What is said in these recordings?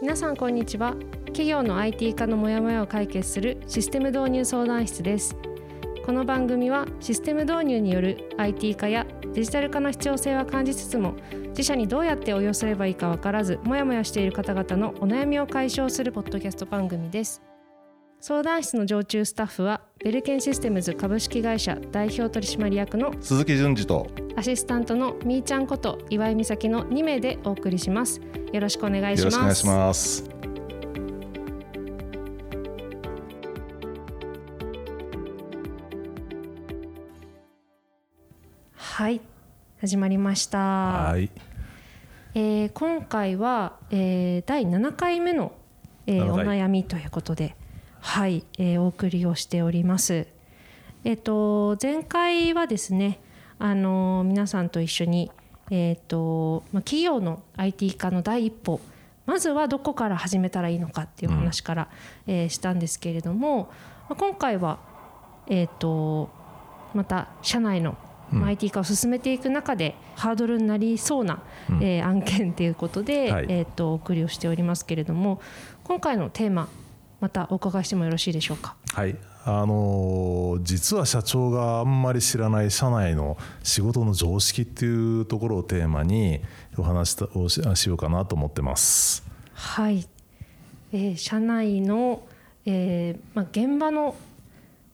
皆さんこんにちは。企業の IT 化のモヤモヤを解決するシステム導入相談室です。この番組はシステム導入による IT 化やデジタル化の必要性は感じつつも自社にどうやって応用すればいいか分からずモヤモヤしている方々のお悩みを解消するポッドキャスト番組です。相談室の常駐スタッフはベルケンシステムズ株式会社代表取締役の鈴木淳二とアシスタントのみーちゃんこと岩井美咲の2名でお送りします。よろしくお願いします。よろしくお願いします。はい始まりました。はい。えー今回は、えー第7回目の、えー7お回悩みということではい、えーお送りをしております。えっ、と前回はですねあのー皆さんと一緒にえっ、とまあ企業の IT 化の第一歩まずはどこから始めたらいいのかっていう話から、えーしたんですけれども、まあ今回はえっ、とまた社内のまあ IT 化を進めていく中でハードルになりそうな、うん。えー案件ということで、はい。えー、とお送りをしておりますけれども今回のテーマまたお伺いしてもよろしいでしょうか？はい。あのー実は社長があんまり知らない社内の仕事の常識っていうところをテーマにお話したをししようかなと思ってます。はい、えー社内の、えーまあ、現場の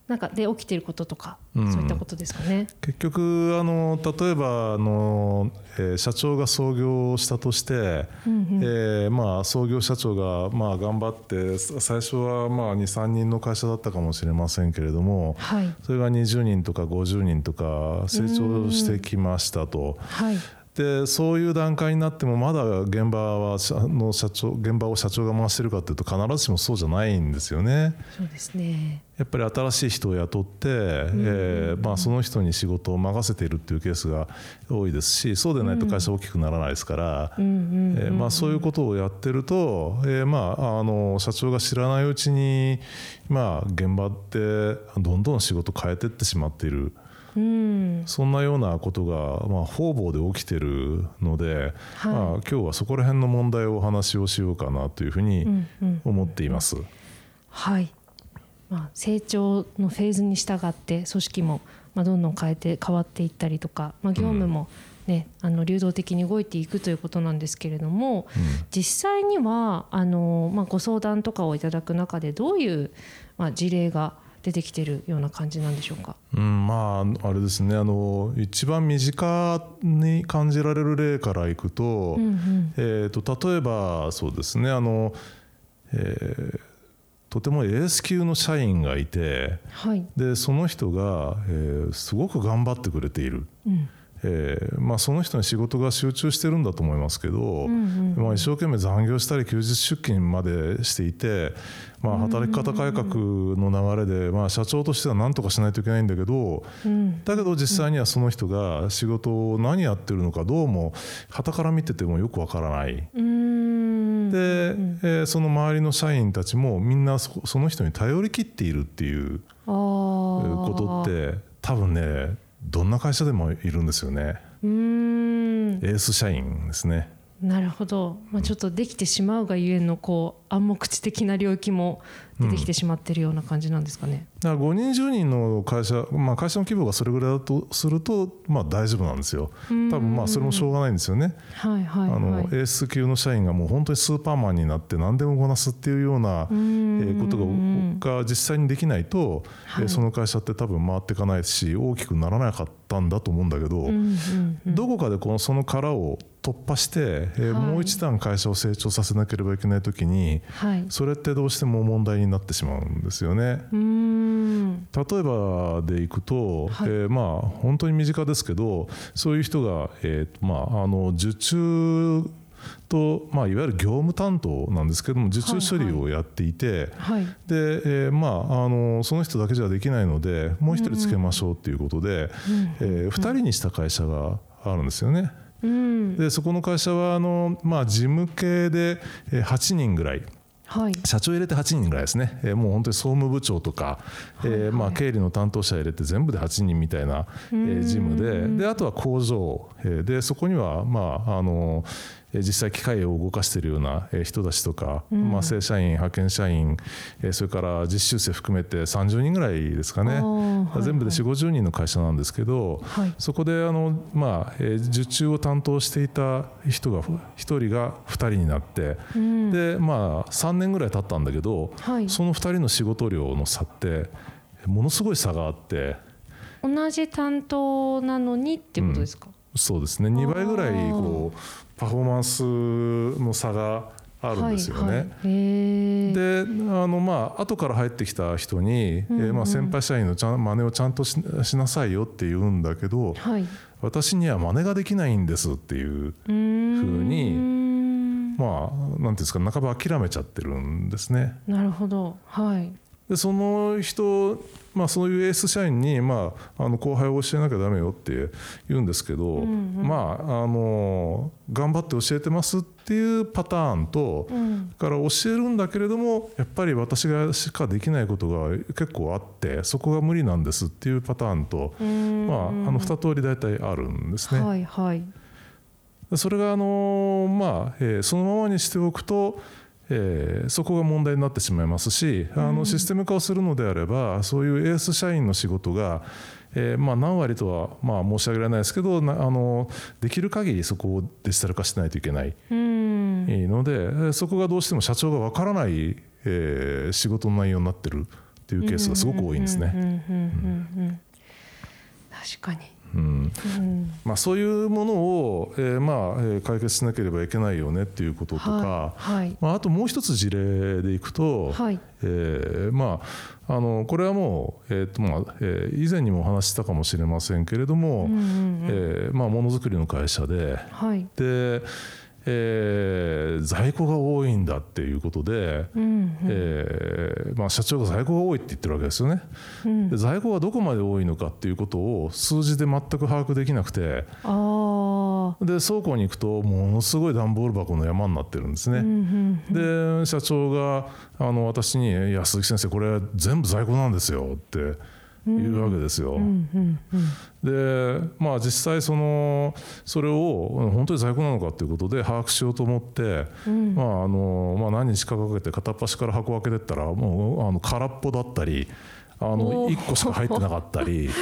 中で起きていることとか、うんそういったことですかね。結局あの例えばあの、えー社長が創業したとして、えーまあ、創業社長が、まあ、頑張ってさ最初は、まあ、23人の会社だったかもしれませんけれどもはい、それが20人とか50人とか成長してきましたと。はい、でそういう段階になってもまだ現場は社の社長現場を社長が回してるかというと必ずしもそうじゃないんですよね。そうですね。やっぱり新しい人を雇って、えーまあ、その人に仕事を任せているっていうケースが多いですしそうでないと会社大きくならないですから、えーまあ、そういうことをやってると、えーまあ、あの社長が知らないうちに、まあ、現場ってどんどん仕事変えていってしまっている。うん、そんなようなことが、まあ、方々で起きてるので、はい。まあ、今日はそこら辺の問題をお話をしようかなというふうにうんうん思っています。はい、まあ、成長のフェーズに従って組織も、まあ、どんどん変えて変わっていったりとか、まあ、業務も、ねあの流動的に動いていくということなんですけれども、実際にはあの、まあ、ご相談とかをいただく中でどういう、まあ、事例が出てきているような感じなんでしょうか？うん、まああれですね。あの一番身近に感じられる例からいくと,、うんうん。えー、と例えばそうですね。あの、えーとてもエース級の社員がいてはい。でその人が、えーすごく頑張ってくれている。うんえーまあ、その人に仕事が集中してるんだと思いますけど、んまあ、一生懸命残業したり休日出勤までしていて、まあ、働き方改革の流れで、まあ、社長としては何とかしないといけないんだけどうん。だけど実際にはその人が仕事を何やってるのかどうも傍から見ててもよくわからない。で、えーその周りの社員たちもみんなそその人に頼り切っているっていうことって多分ねどんな会社でもいるんですよね。エース社員ですね。なるほど、まあ、ちょっとできてしまうがゆえのこう暗黙知的な領域も出てきてしまってるような感じなんですかね。だから5人10人の会社、まあ、会社の規模がそれぐらいだとすると、まあ、大丈夫なんですよ。多分まあそれもしょうがないんですよね。はいはいはい。あのエース級の社員がもう本当にスーパーマンになって何でもこなすっていうようなことがが実際にできないと、えーその会社って多分回っていかないし大きくならなかったんだと思うんだけど、うんうんうんどこかでこのその殻を突破して、えーはいもう一段会社を成長させなければいけない時にはい。それってどうしても問題になってしまうんですよね。例えばでいくと、はいえーまあ本当に身近ですけどそういう人が、えーまあ、あの受注と、まあ、いわゆる業務担当なんですけども受注処理をやっていて、はい。でえーまあ、あのその人だけじゃできないのでもう一人つけましょうっていうことで、えー、2人にした会社があるんですよね。うん。でそこの会社はあの、まあ、事務系でえー8人ぐらい。はい。社長入れて8人ぐらいですね、えーもう本当に総務部長とか、えーまあ、経理の担当者入れて全部で8人みたいな、えー事務で。であとは工場、えーでそこには、まああのえー実際機械を動かしているようなえー人たちとか、まあ、正社員派遣社員、えーそれから実習生含めて30人ぐらいですかね、はい。全部で4 5 0人の会社なんですけど、はい。そこであの、まあえー受注を担当していた人が1人が2人になって、でまあ、3年ぐらい経ったんだけど、はい。その2人の仕事量の差ってものすごい差があって。同じ担当なのにっていうことですか、そうですね。2倍ぐらいこうパフォーマンスの差があるんですよね。はいはい、であのまあ後から入ってきた人に、えーまあ、先輩社員のちゃん真似をちゃんとししなさいよって言うんだけどはい。私には真似ができないんですっていうふうにまあなんていうんですか半ば諦めちゃってるんですね。なるほど。はいでその人、まあ、そういうエース社員に、まあ、あの後輩を教えなきゃダメよって言うんですけど、まああの頑張って教えてますっていうパターンと、ん。から教えるんだけれどもやっぱり私がしかできないことが結構あってそこが無理なんですっていうパターンと、まあ、あの2通り大体あるんですね。はいはい。でそれがあのまあ、えーそのままにしておくと、えーそこが問題になってしまいますし、あのシステム化をするのであればそういうエース社員の仕事が、えーまあ、何割とは、まあ、申し上げられないですけどなあのできる限りそこをデジタル化しないといけない。うん。ので、えーそこがどうしても社長がわからない、えー仕事の内容になってるっていうケースがすごく多いんですね。確かにうん。うんまあ、そういうものを、えーまあえー解決しなければいけないよねっていうこととか、はいはい。まあ、あともう一つ事例でいくと、はい。えーまあ、あのこれはもう、えーとまあえー以前にもお話ししたかもしれませんけれども、ものづくりの会社ではい。で、えー在庫が多いんだっていうことで、うんえーまあ、社長が在庫が多いって言ってるわけですよね。うん。で在庫がどこまで多いのかっていうことを数字で全く把握できなくて。で倉庫に行くとものすごい段ボール箱の山になってるんですね。うんうん。で社長があの私に「いや鈴木先生これ全部在庫なんですよ」って言うわけですよ。うんうんうん。でまあ実際そのそれを本当に在庫なのかということで把握しようと思って、まああのまあ、何日かかけて片っ端から箱を開けてったらもうあの空っぽだったりあのおー。1個しか入ってなかったり。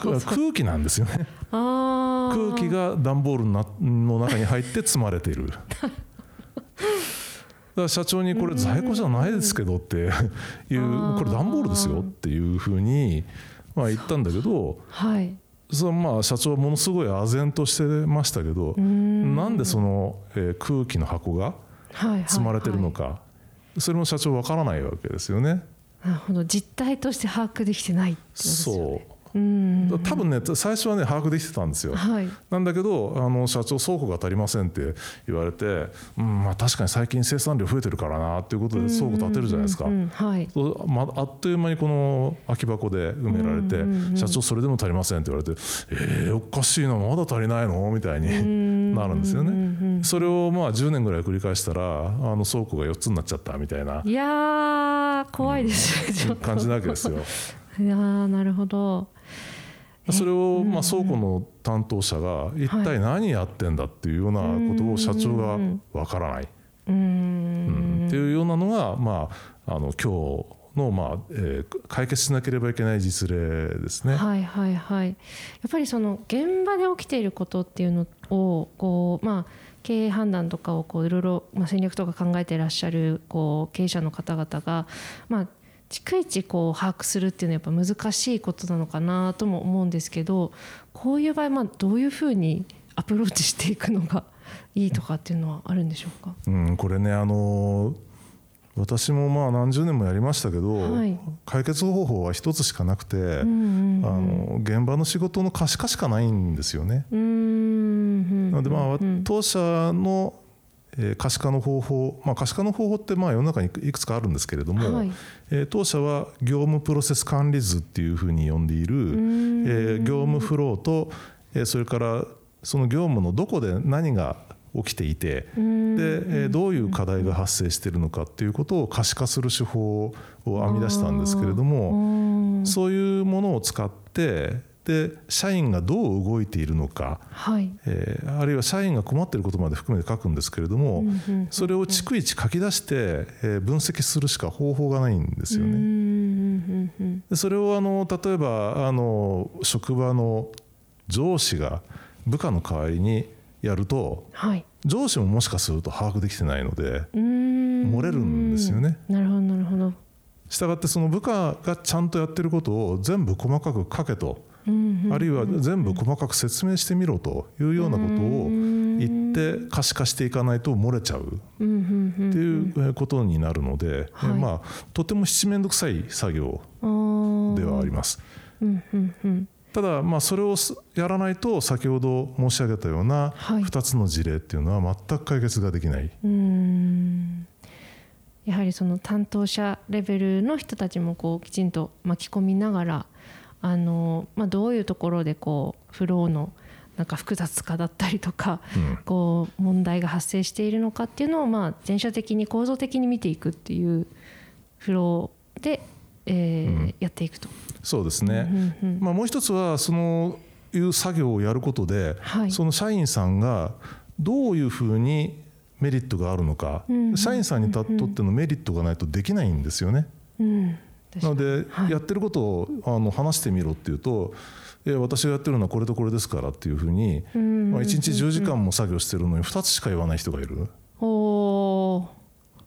空気なんですよね。空気が段ボールの中に入って積まれている。だから社長にこれ在庫じゃないですけどっていうこれ段ボールですよっていうふうにまあ言ったんだけどはい。そのまあ社長はものすごい唖然としてましたけどん。なんでそのえー空気の箱がはいはい積まれてるのはかそれも社長わからないわけですよね。いなるほど。実態として把握できてないってことですよね。そう。うん多分ね最初はね把握できてたんですよ。はい。なんだけどあの社長倉庫が足りませんって言われて、うんまあ、確かに最近生産量増えてるからなっていうことで倉庫建てるじゃないですか。うんうんうん。はい。あっという間にこの空き箱で埋められて、うんうんうん。社長それでも足りませんって言われてえー、おかしいなまだ足りないの？みたいになるんですようんうんうん。うね。それをまあ10年ぐらい繰り返したらあの倉庫が4つになっちゃったみたいな。いやー怖いですね、ちょっと。感じなわけですよ。いやーなるほど。それをまあ倉庫の担当者が一体何やってんだっていうようなことを社長がわからない。うん。ん。っていうようなのが、まあ、あの今日の、まあえー解決しなければいけない実例ですね。はいはいはい。やっぱりその現場で起きていることっていうのをこうまあ経営判断とかをこういろいろまあ戦略とか考えていらっしゃるこう経営者の方々がまあ逐一こう把握するっていうのはやっぱ難しいことなのかなとも思うんですけどこういう場合まあどういうふうにアプローチしていくのがいいとかっていうのはあるんでしょうか？うん、これねあの私もまあ何十年もやりましたけど、はい解決方法は一つしかなくて、うんうんあの現場の仕事の可視化しかないんですよね。うーんなのでまあうん当社のえー可視化の方法、まあ、可視化の方法ってまあ世の中にいくつかあるんですけれども、はい。えー当社は業務プロセス管理図っていうふうに呼んでいる、え業務フローと、えーそれからその業務のどこで何が起きていてで、えーどういう課題が発生しているのかっていうことを可視化する手法を編み出したんですけれどもそういうものを使ってで社員がどう動いているのか、はい。えーあるいは社員が困っていることまで含めて書くんですけれども、それを逐一書き出して、えー分析するしか方法がないんですよね。でそれをあの例えばあの職場の上司が部下の代わりにやるとはい。上司ももしかすると把握できてないので漏れるんですよね。なるほどなるほど。したがってその部下がちゃんとやってることを全部細かく書けと、あるいは全部細かく説明してみろというようなことを言って可視化していかないと漏れちゃうっていうことになるので、はい。まあとても七面倒くさい作業ではあります。ただまあそれをすやらないと先ほど申し上げたようなはい。2つの事例っていうのは全く解決ができない、うーん。やはりその担当者レベルの人たちもこうきちんと巻き込みながらあの、まあ、どういうところでこうフローのなんか複雑化だったりとか、うん。こう問題が発生しているのかっていうのをまあ全社的に構造的に見ていくっていうフローで、えーうん。やっていくと。そうですね、うんうんまあ、もう一つはそのいう作業をやることで、はい。その社員さんがどういうふうにメリットがあるのか、うん。社員さんにとってのメリットがないとできないんですよね。うんなので、はい。やってることをあの話してみろっていうと「いや私がやってるのはこれとこれですから」っていうふうに、うんまあ、1日10時間も作業してるのに2つしか言わない人がいる。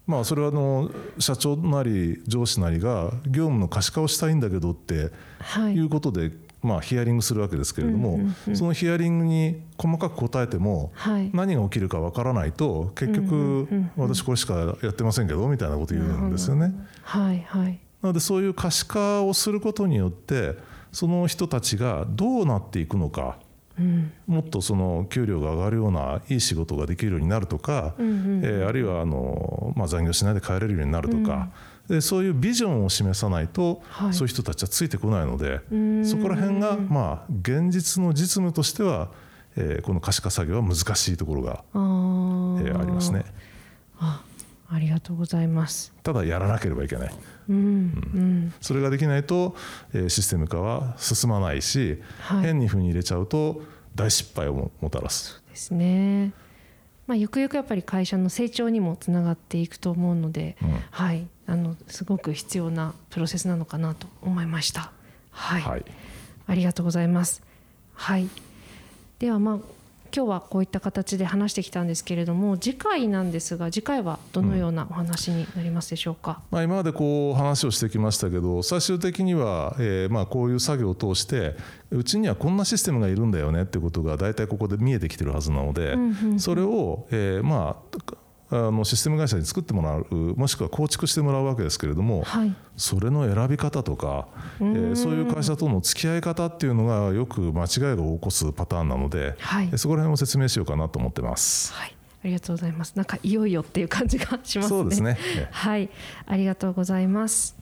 まあ、それはあの社長なり上司なりが業務の可視化をしたいんだけどってはい。いうことで、まあ、ヒアリングするわけですけれども、そのヒアリングに細かく答えてもはい。何が起きるかわからないと結局私これしかやってませんけどみたいなこと言うんですよね。はいはいなのでそういう可視化をすることによってその人たちがどうなっていくのかうん。もっとその給料が上がるようないい仕事ができるようになるとか、うんうんえーあるいはあの、まあ、残業しないで帰れるようになるとか、でそういうビジョンを示さないと、はい。そういう人たちはついてこないので、ん。そこら辺が、まあ、現実の実務としては、えーこの可視化作業は難しいところが、あー。えーありますね。あありがとうございます。ただやらなければいけない。うんうんそれができないと、えーシステム化は進まないし、はい変に風に入れちゃうと大失敗をももたらす。ですね。まあゆくゆくやっぱり会社の成長にもつながっていくと思うので、うんはいあのすごく必要なプロセスなのかなと思いました。はい、はいありがとうございます。はい。ではまあ今日はこういった形で話してきたんですけれども次回なんですが次回はどのようなお話になりますでしょうか？まあ、今までこう話をしてきましたけど最終的には、えーまあこういう作業を通してうちにはこんなシステムがいるんだよねってことが大体ここで見えてきてるはずなので、うんうんうんそれを、えーまああのシステム会社に作ってもらうもしくは構築してもらうわけですけれども、はい。それの選び方とか、えーそういう会社との付き合い方っていうのがよく間違いが起こすパターンなので、はいえそこら辺を説明しようかなと思ってます。はい。ありがとうございます。なんかいよいよっていう感じがしますね。そうですね。えはい、ありがとうございます。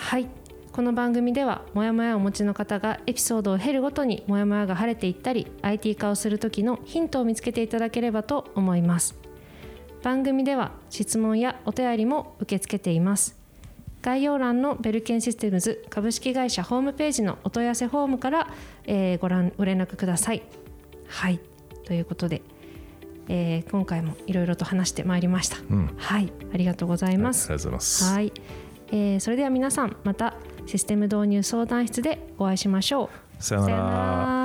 はい、この番組ではモヤモヤをお持ちの方がエピソードを経るごとにモヤモヤが晴れていったり IT 化をする時のヒントを見つけていただければと思います。番組では質問やお便りも受け付けています。概要欄のベルケンシステムズ株式会社ホームページのお問い合わせフォームから、えーご覧ご連絡ください。はい、ということで、えー今回もいろいろと話してまいりました。うんはい、ありがとうございます。はいありがとうございます。はい、えーそれでは皆さんまたシステム導入相談室でお会いしましょう。さよなら。